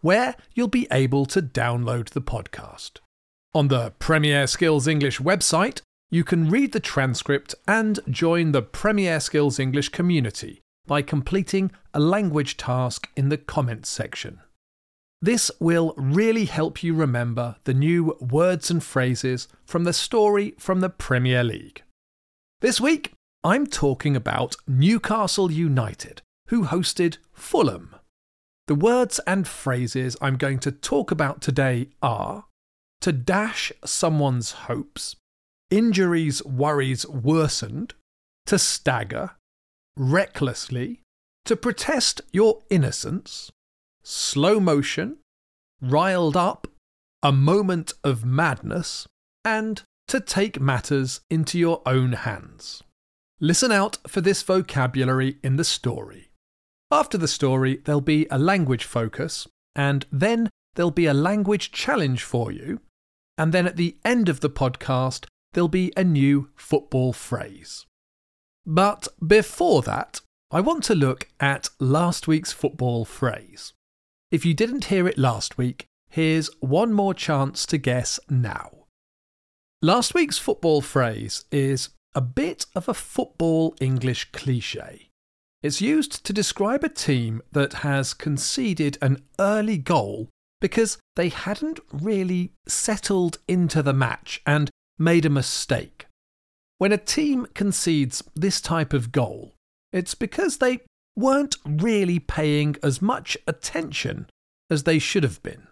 where you'll be able to download the podcast. On the Premier Skills English website, you can read the transcript and join the Premier Skills English community by completing a language task in the comments section. This will really help you remember the new words and phrases from the story from the Premier League. This week, I'm talking about Newcastle United, who hosted Fulham. The words and phrases I'm going to talk about today are to dash someone's hopes, injuries, worries worsened, to stagger, recklessly, to protest your innocence, slow motion, riled up, a moment of madness, and to take matters into your own hands. Listen out for this vocabulary in the story. After the story, there'll be a language focus, and then there'll be a language challenge for you, and then at the end of the podcast, there'll be a new football phrase. But before that, I want to look at last week's football phrase. If you didn't hear it last week, here's one more chance to guess now. Last week's football phrase is a bit of a football English cliche. It's used to describe a team that has conceded an early goal because they hadn't really settled into the match and made a mistake. When a team concedes this type of goal, it's because they weren't really paying as much attention as they should have been.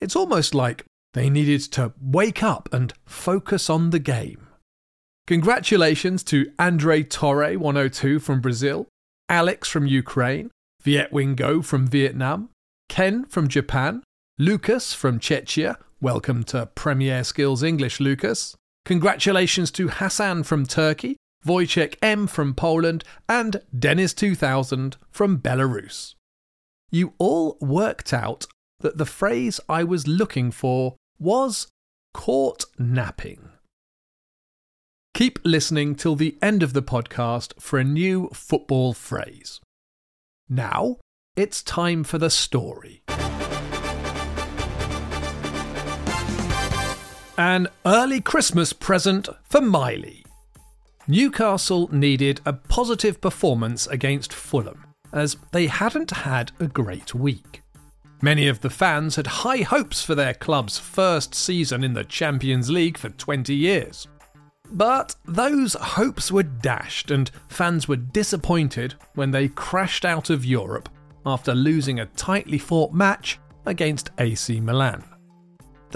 It's almost like they needed to wake up and focus on the game. Congratulations to Andre Torre 102 from Brazil, Alex from Ukraine, Viet Wingo from Vietnam, Ken from Japan, Lucas from Czechia. Welcome to Premier Skills English, Lucas. Congratulations to Hassan from Turkey, Wojciech M from Poland, and Dennis2000 from Belarus. You all worked out that the phrase I was looking for was caught napping. Keep listening till the end of the podcast for a new football phrase. Now, it's time for the story. An early Christmas present for Miley. Newcastle needed a positive performance against Fulham, as they hadn't had a great week. Many of the fans had high hopes for their club's first season in the Champions League for 20 years. But those hopes were dashed, and fans were disappointed when they crashed out of Europe after losing a tightly fought match against AC Milan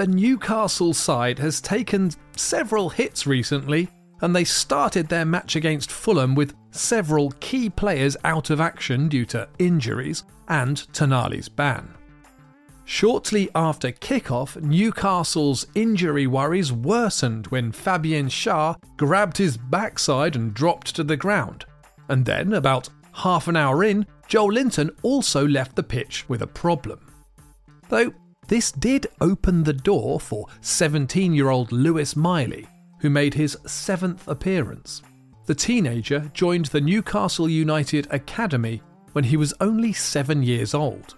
the Newcastle side has taken several hits recently, and they started their match against Fulham with several key players out of action due to injuries and Tonali's ban. Shortly after kick-off, Newcastle's injury worries worsened when Fabian Schär grabbed his backside and dropped to the ground. And then, about half an hour in, Joelinton also left the pitch with a problem. Though this did open the door for 17 year old Lewis Miley, who made his seventh appearance. The teenager joined the Newcastle United Academy when he was only seven years old.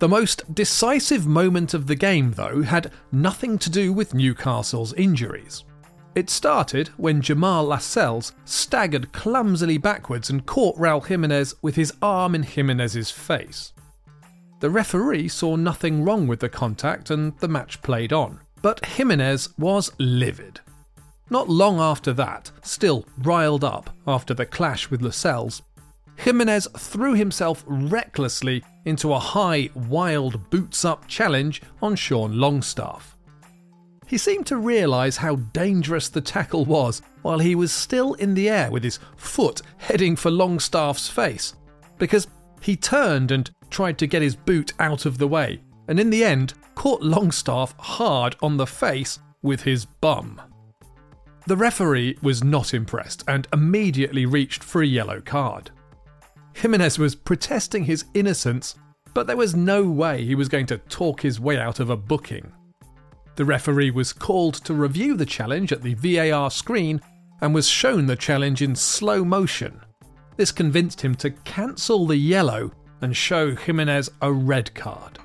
The most decisive moment of the game, though, had nothing to do with Newcastle's injuries. It started when Jamal Lascelles staggered clumsily backwards and caught Raul Jimenez with his arm in Jimenez's face. The referee saw nothing wrong with the contact and the match played on, but Jimenez was livid. Not long after that, still riled up after the clash with Lascelles, Jimenez threw himself recklessly into a high, wild boots up challenge on Sean Longstaff. He seemed to realise how dangerous the tackle was while he was still in the air with his foot heading for Longstaff's face, because he turned and tried to get his boot out of the way, and in the end caught Longstaff hard on the face with his bum. The referee was not impressed and immediately reached for a yellow card. Jimenez was protesting his innocence, but there was no way he was going to talk his way out of a booking. The referee was called to review the challenge at the VAR screen and was shown the challenge in slow motion. This convinced him to cancel the yellow and show Jimenez a red card.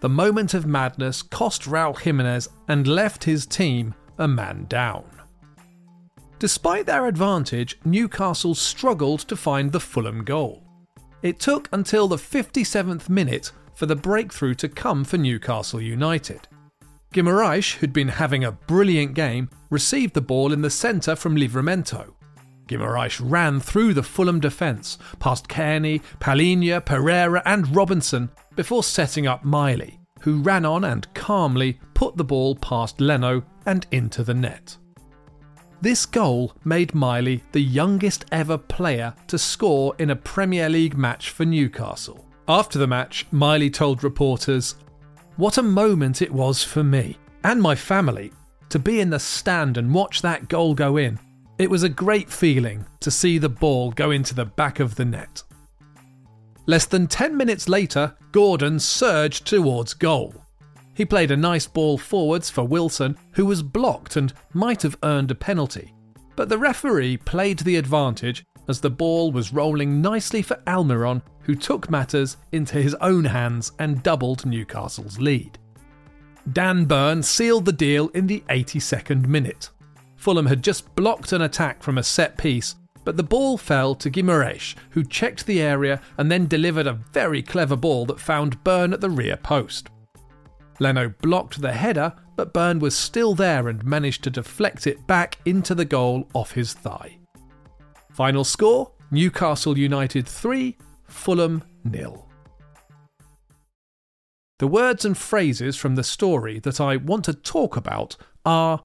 The moment of madness cost Raul Jimenez and left his team a man down. Despite their advantage, Newcastle struggled to find the Fulham goal. It took until the 57th minute for the breakthrough to come for Newcastle United. Guimaraes, who'd been having a brilliant game, received the ball in the centre from Livramento. Guimaraes ran through the Fulham defence, past Cairney, Palhinha, Pereira, and Robinson before setting up Miley, who ran on and calmly put the ball past Leno and into the net. This goal made Miley the youngest ever player to score in a Premier League match for Newcastle. After the match, Miley told reporters, what a moment it was for me and my family to be in the stand and watch that goal go in. It was a great feeling to see the ball go into the back of the net. Less than 10 minutes later, Gordon surged towards goal. He played a nice ball forwards for Wilson, who was blocked and might have earned a penalty. But the referee played the advantage as the ball was rolling nicely for Almiron, who took matters into his own hands and doubled Newcastle's lead. Dan Burn sealed the deal in the 82nd minute. Fulham had just blocked an attack from a set piece, but the ball fell to Guimaraes, who checked the area and then delivered a very clever ball that found Burn at the rear post. Leno blocked the header, but Burn was still there and managed to deflect it back into the goal off his thigh. Final score Newcastle United 3, Fulham nil. The words and phrases from the story that I want to talk about are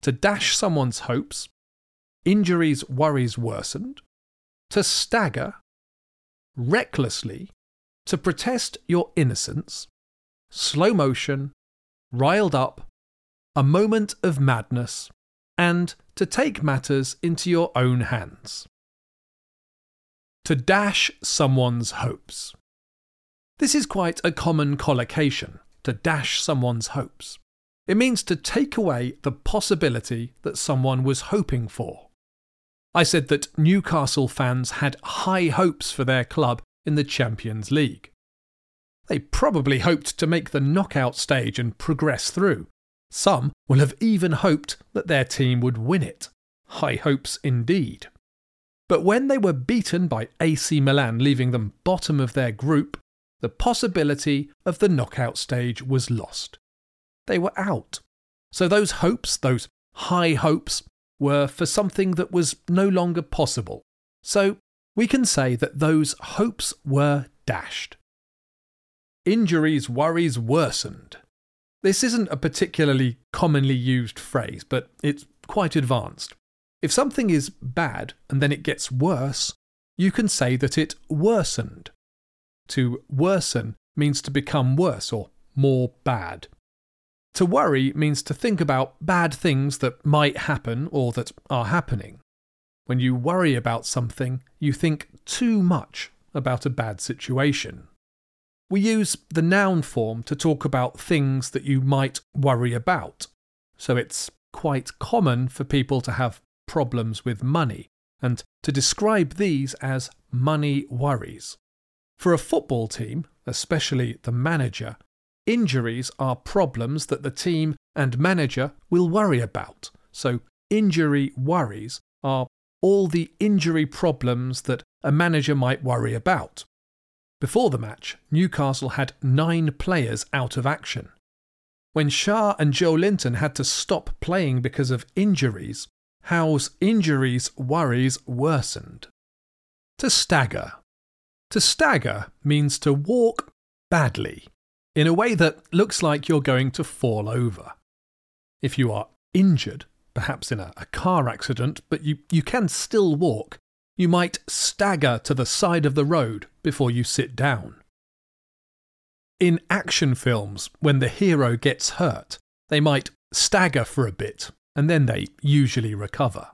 to dash someone's hopes, injuries, worries worsened, to stagger, recklessly, to protest your innocence, slow motion, riled up, a moment of madness, and to take matters into your own hands. To dash someone's hopes. This is quite a common collocation, to dash someone's hopes. It means to take away the possibility that someone was hoping for. I said that Newcastle fans had high hopes for their club in the Champions League. They probably hoped to make the knockout stage and progress through, some will have even hoped that their team would win it. High hopes indeed. But when they were beaten by AC Milan, leaving them bottom of their group, the possibility of the knockout stage was lost. They were out. So those hopes, those high hopes, were for something that was no longer possible. So we can say that those hopes were dashed. Injuries, worries worsened. This isn't a particularly commonly used phrase, but it's quite advanced. If something is bad and then it gets worse, you can say that it worsened. To worsen means to become worse or more bad. To worry means to think about bad things that might happen or that are happening. When you worry about something, you think too much about a bad situation. We use the noun form to talk about things that you might worry about. So it's quite common for people to have problems with money and to describe these as money worries. For a football team, especially the manager, injuries are problems that the team and manager will worry about. So, injury worries are all the injury problems that a manager might worry about. Before the match, Newcastle had nine players out of action. When Schär and Joelinton had to stop playing because of injuries, Howe's injuries worries worsened. To stagger. To stagger means to walk badly, in a way that looks like you're going to fall over. If you are injured, perhaps in a, a car accident, but you, you can still walk, you might stagger to the side of the road before you sit down. in action films, when the hero gets hurt, they might stagger for a bit and then they usually recover.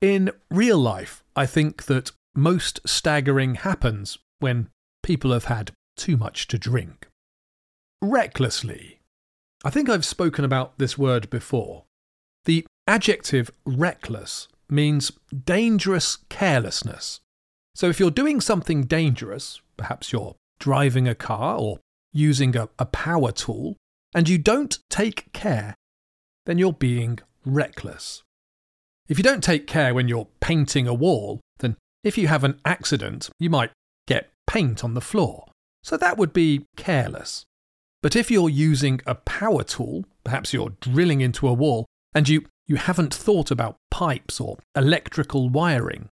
In real life, I think that most staggering happens when people have had too much to drink. Recklessly. I think I've spoken about this word before. The adjective reckless means dangerous carelessness. So if you're doing something dangerous, perhaps you're driving a car or using a, a power tool, and you don't take care, then you're being reckless. If you don't take care when you're painting a wall, then if you have an accident, you might get paint on the floor. So that would be careless. But if you're using a power tool, perhaps you're drilling into a wall, and you, you haven't thought about pipes or electrical wiring,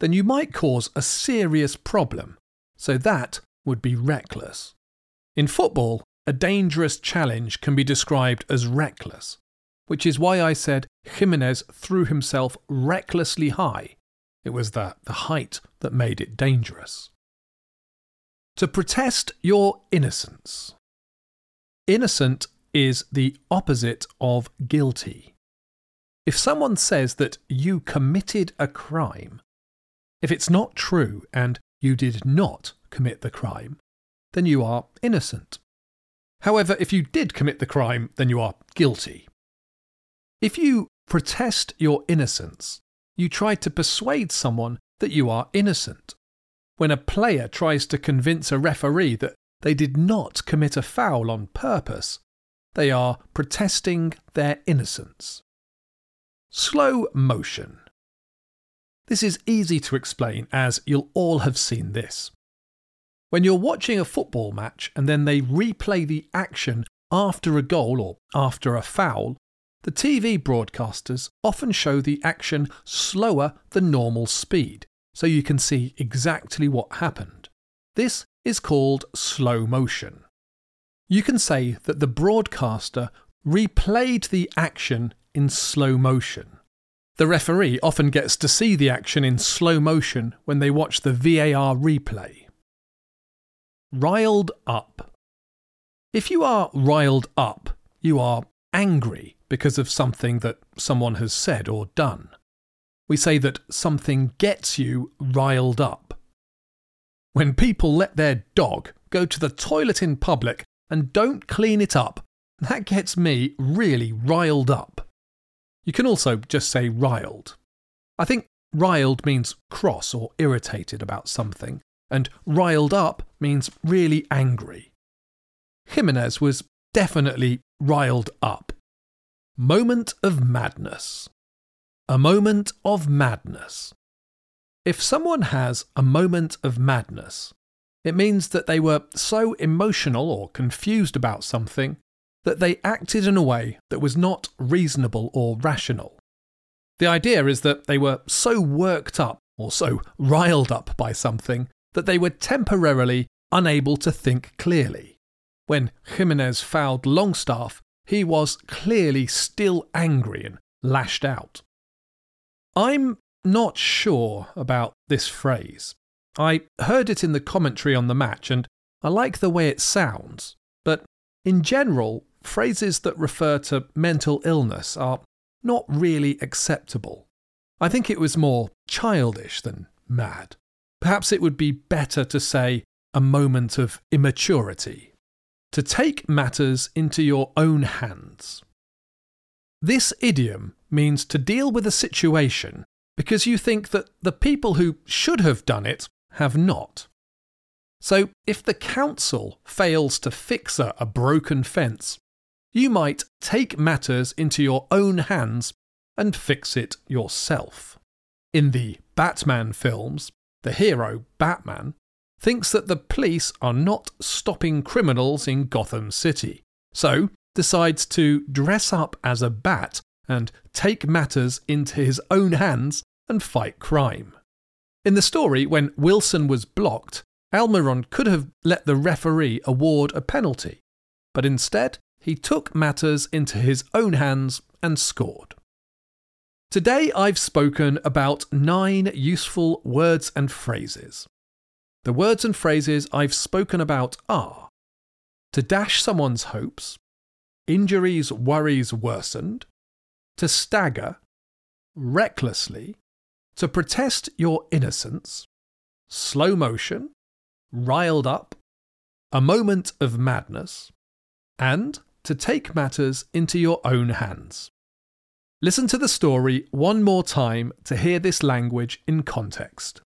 then you might cause a serious problem. So that would be reckless. In football, a dangerous challenge can be described as reckless, which is why I said Jimenez threw himself recklessly high. It was the, the height that made it dangerous. To protest your innocence. Innocent is the opposite of guilty. If someone says that you committed a crime, if it's not true and you did not commit the crime, then you are innocent. However, if you did commit the crime, then you are guilty. If you protest your innocence, you try to persuade someone that you are innocent. When a player tries to convince a referee that they did not commit a foul on purpose, they are protesting their innocence. Slow motion. This is easy to explain as you'll all have seen this. When you're watching a football match and then they replay the action after a goal or after a foul, the TV broadcasters often show the action slower than normal speed, so you can see exactly what happened. This is called slow motion. You can say that the broadcaster replayed the action in slow motion. The referee often gets to see the action in slow motion when they watch the VAR replay. Riled up. If you are riled up, you are angry because of something that someone has said or done. We say that something gets you riled up. When people let their dog go to the toilet in public and don't clean it up, that gets me really riled up. You can also just say riled. I think riled means cross or irritated about something, and riled up means really angry. Jimenez was definitely riled up. Moment of madness. A moment of madness. If someone has a moment of madness, it means that they were so emotional or confused about something that they acted in a way that was not reasonable or rational. The idea is that they were so worked up or so riled up by something that they were temporarily unable to think clearly. When Jimenez fouled Longstaff, he was clearly still angry and lashed out. I'm not sure about this phrase. I heard it in the commentary on the match and I like the way it sounds, but in general, phrases that refer to mental illness are not really acceptable. I think it was more childish than mad. Perhaps it would be better to say a moment of immaturity to take matters into your own hands. This idiom means to deal with a situation because you think that the people who should have done it have not. So, if the council fails to fix a, broken fence, you might take matters into your own hands and fix it yourself. In the Batman films, the hero, Batman, thinks that the police are not stopping criminals in Gotham City, so decides to dress up as a bat and take matters into his own hands and fight crime. In the story, when Wilson was blocked, Almiron could have let the referee award a penalty, but instead he took matters into his own hands and scored. Today I've spoken about nine useful words and phrases. The words and phrases I've spoken about are to dash someone's hopes, injuries, worries worsened, to stagger, recklessly, to protest your innocence, slow motion, riled up, a moment of madness, and to take matters into your own hands. Listen to the story one more time to hear this language in context.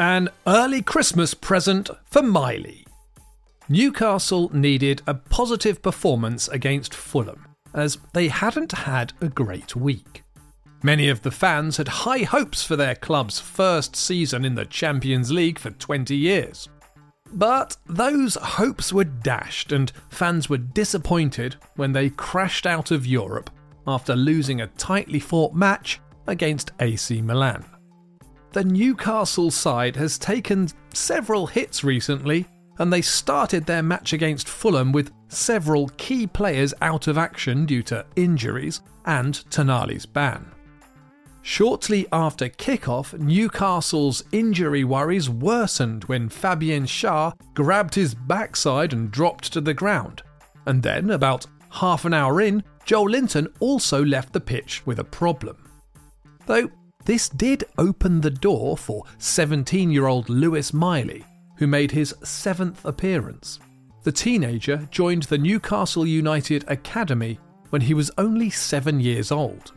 An early Christmas present for Miley. Newcastle needed a positive performance against Fulham, as they hadn't had a great week. Many of the fans had high hopes for their club's first season in the Champions League for 20 years. But those hopes were dashed, and fans were disappointed when they crashed out of Europe after losing a tightly fought match against AC Milan. The Newcastle side has taken several hits recently, and they started their match against Fulham with several key players out of action due to injuries and Tonali's ban. Shortly after kickoff, Newcastle's injury worries worsened when Fabian Schär grabbed his backside and dropped to the ground. And then, about half an hour in, Joelinton also left the pitch with a problem. Though this did open the door for 17 year old Lewis Miley, who made his seventh appearance. The teenager joined the Newcastle United Academy when he was only seven years old.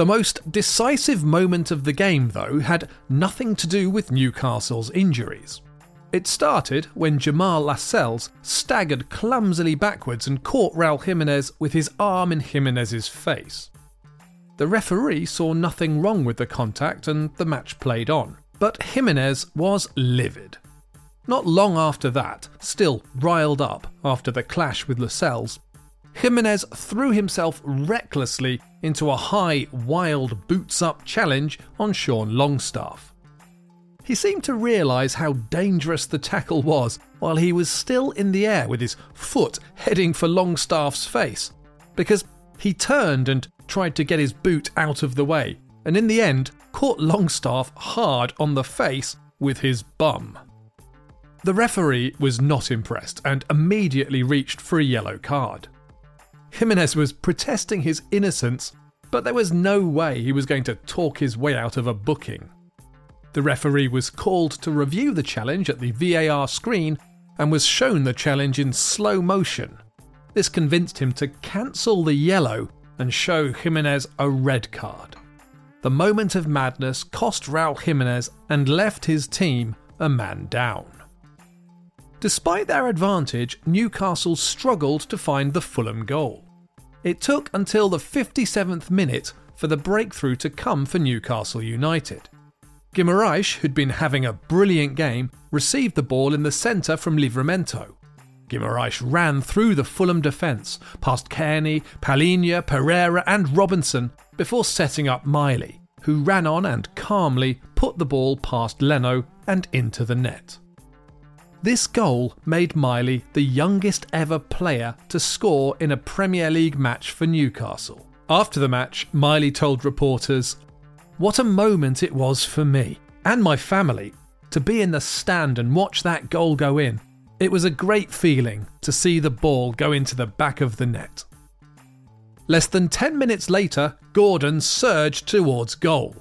The most decisive moment of the game, though, had nothing to do with Newcastle's injuries. It started when Jamal Lascelles staggered clumsily backwards and caught Raul Jimenez with his arm in Jimenez's face. The referee saw nothing wrong with the contact and the match played on, but Jimenez was livid. Not long after that, still riled up after the clash with Lascelles, Jimenez threw himself recklessly into a high, wild boots up challenge on Sean Longstaff. He seemed to realise how dangerous the tackle was while he was still in the air with his foot heading for Longstaff's face, because he turned and tried to get his boot out of the way, and in the end caught Longstaff hard on the face with his bum. The referee was not impressed and immediately reached for a yellow card. Jimenez was protesting his innocence, but there was no way he was going to talk his way out of a booking. The referee was called to review the challenge at the VAR screen and was shown the challenge in slow motion. This convinced him to cancel the yellow and show Jimenez a red card. The moment of madness cost Raul Jimenez and left his team a man down. Despite their advantage, Newcastle struggled to find the Fulham goal. It took until the 57th minute for the breakthrough to come for Newcastle United. Guimaraes, who'd been having a brilliant game, received the ball in the centre from Livramento. Guimaraes ran through the Fulham defence, past Cairney, Palhinha, Pereira, and Robinson, before setting up Miley, who ran on and calmly put the ball past Leno and into the net. This goal made Miley the youngest ever player to score in a Premier League match for Newcastle. After the match, Miley told reporters, What a moment it was for me and my family to be in the stand and watch that goal go in. It was a great feeling to see the ball go into the back of the net. Less than 10 minutes later, Gordon surged towards goal.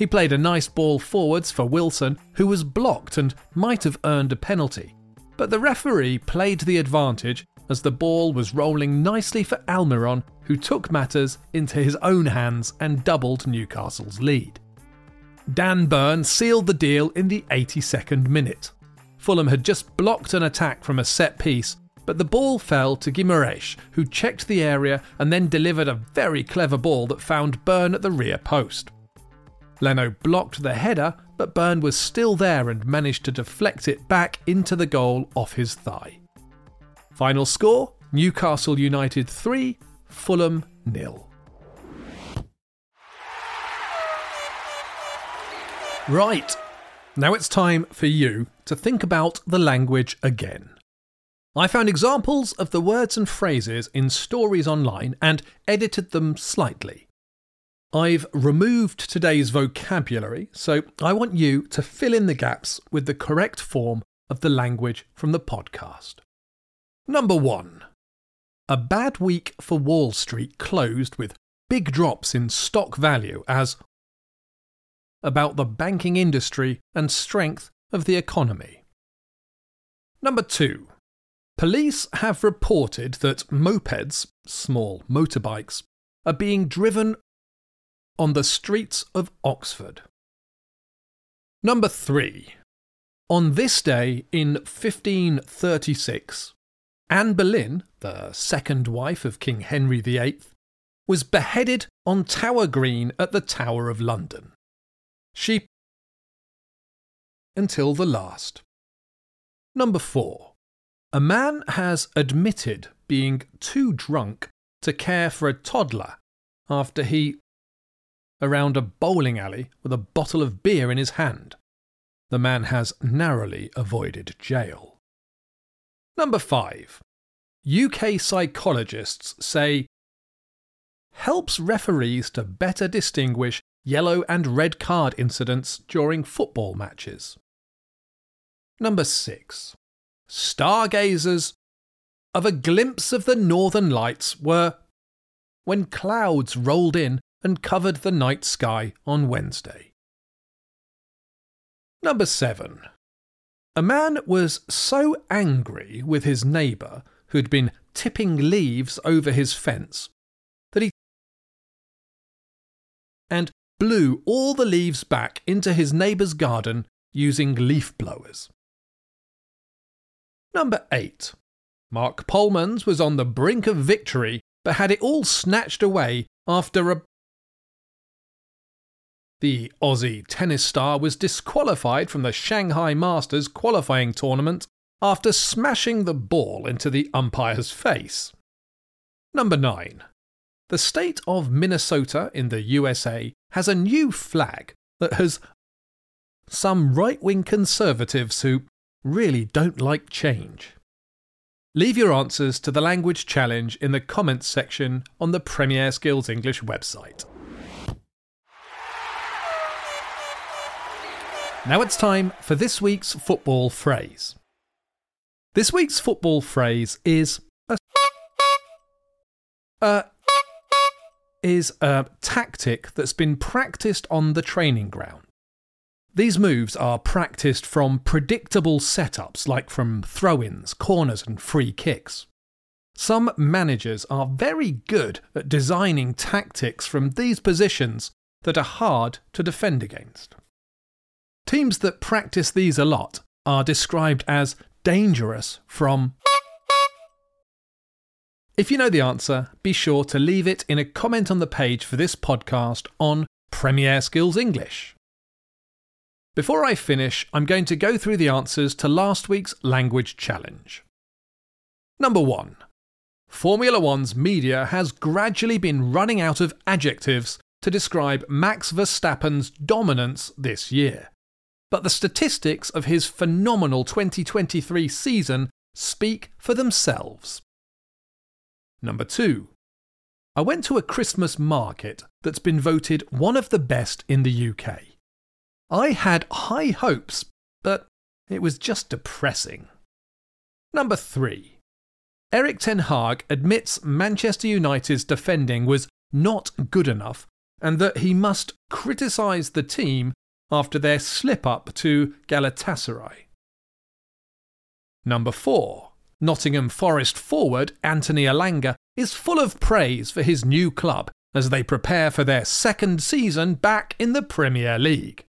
He played a nice ball forwards for Wilson, who was blocked and might have earned a penalty. But the referee played the advantage as the ball was rolling nicely for Almiron, who took matters into his own hands and doubled Newcastle's lead. Dan Burn sealed the deal in the 82nd minute. Fulham had just blocked an attack from a set piece, but the ball fell to Guimaraes, who checked the area and then delivered a very clever ball that found Burn at the rear post. Leno blocked the header, but Burn was still there and managed to deflect it back into the goal off his thigh. Final score Newcastle United 3, Fulham nil. Right, now it's time for you to think about the language again. I found examples of the words and phrases in stories online and edited them slightly. I've removed today's vocabulary, so I want you to fill in the gaps with the correct form of the language from the podcast. Number one. A bad week for Wall Street closed with big drops in stock value as about the banking industry and strength of the economy. Number two. Police have reported that mopeds, small motorbikes, are being driven on the streets of Oxford. Number 3. On this day in 1536, Anne Boleyn, the second wife of King Henry VIII, was beheaded on Tower Green at the Tower of London. She until the last. Number 4. A man has admitted being too drunk to care for a toddler after he around a bowling alley with a bottle of beer in his hand. The man has narrowly avoided jail. Number 5. UK psychologists say helps referees to better distinguish yellow and red card incidents during football matches. Number 6. Stargazers of a glimpse of the northern lights were when clouds rolled in and covered the night sky on Wednesday. Number 7. A man was so angry with his neighbour who'd been tipping leaves over his fence that he and blew all the leaves back into his neighbour's garden using leaf blowers. Number 8. Marc Polmans was on the brink of victory but had it all snatched away after a the Aussie tennis star was disqualified from the Shanghai Masters qualifying tournament after smashing the ball into the umpire's face. Number 9. The state of Minnesota in the USA has a new flag that has some right wing conservatives who really don't like change. Leave your answers to the language challenge in the comments section on the Premier Skills English website. Now it's time for this week's football phrase. This week's football phrase is a, a is a tactic that's been practiced on the training ground. These moves are practiced from predictable setups like from throw ins, corners, and free kicks. Some managers are very good at designing tactics from these positions that are hard to defend against. Teams that practice these a lot are described as dangerous from. If you know the answer, be sure to leave it in a comment on the page for this podcast on Premier Skills English. Before I finish, I'm going to go through the answers to last week's language challenge. Number 1. Formula One's media has gradually been running out of adjectives to describe Max Verstappen's dominance this year but the statistics of his phenomenal 2023 season speak for themselves. Number 2. I went to a Christmas market that's been voted one of the best in the UK. I had high hopes, but it was just depressing. Number 3. Erik Ten Hag admits Manchester United's defending was not good enough and that he must criticise the team after their slip up to Galatasaray. Number 4. Nottingham Forest forward Anthony Elanga is full of praise for his new club as they prepare for their second season back in the Premier League.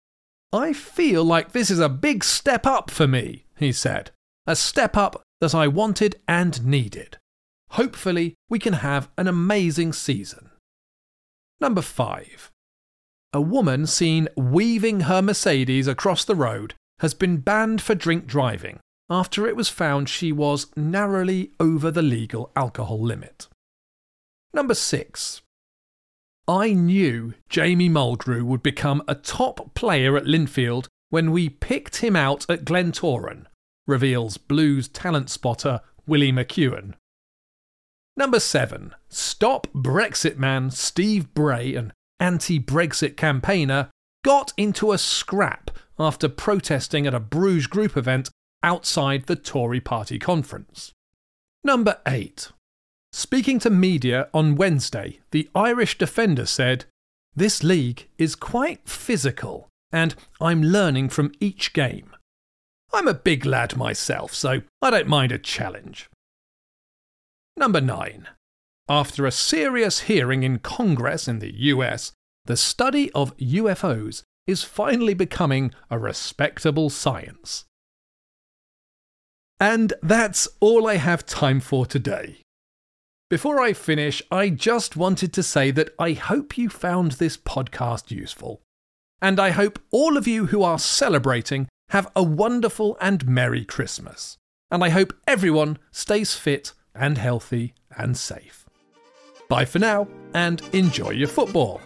I feel like this is a big step up for me, he said. A step up that I wanted and needed. Hopefully, we can have an amazing season. Number 5 a woman seen weaving her Mercedes across the road has been banned for drink driving after it was found she was narrowly over the legal alcohol limit. Number 6. I knew Jamie Mulgrew would become a top player at Linfield when we picked him out at Glentoran, reveals Blues talent spotter Willie McEwen. Number 7. Stop Brexit man Steve Bray and anti Brexit campaigner, got into a scrap after protesting at a Bruges group event outside the Tory party conference. Number 8. Speaking to media on Wednesday, the Irish defender said, This league is quite physical, and I'm learning from each game. I'm a big lad myself, so I don't mind a challenge. Number 9. After a serious hearing in Congress in the US, the study of UFOs is finally becoming a respectable science. And that's all I have time for today. Before I finish, I just wanted to say that I hope you found this podcast useful. And I hope all of you who are celebrating have a wonderful and Merry Christmas. And I hope everyone stays fit and healthy and safe. Bye for now, and enjoy your football.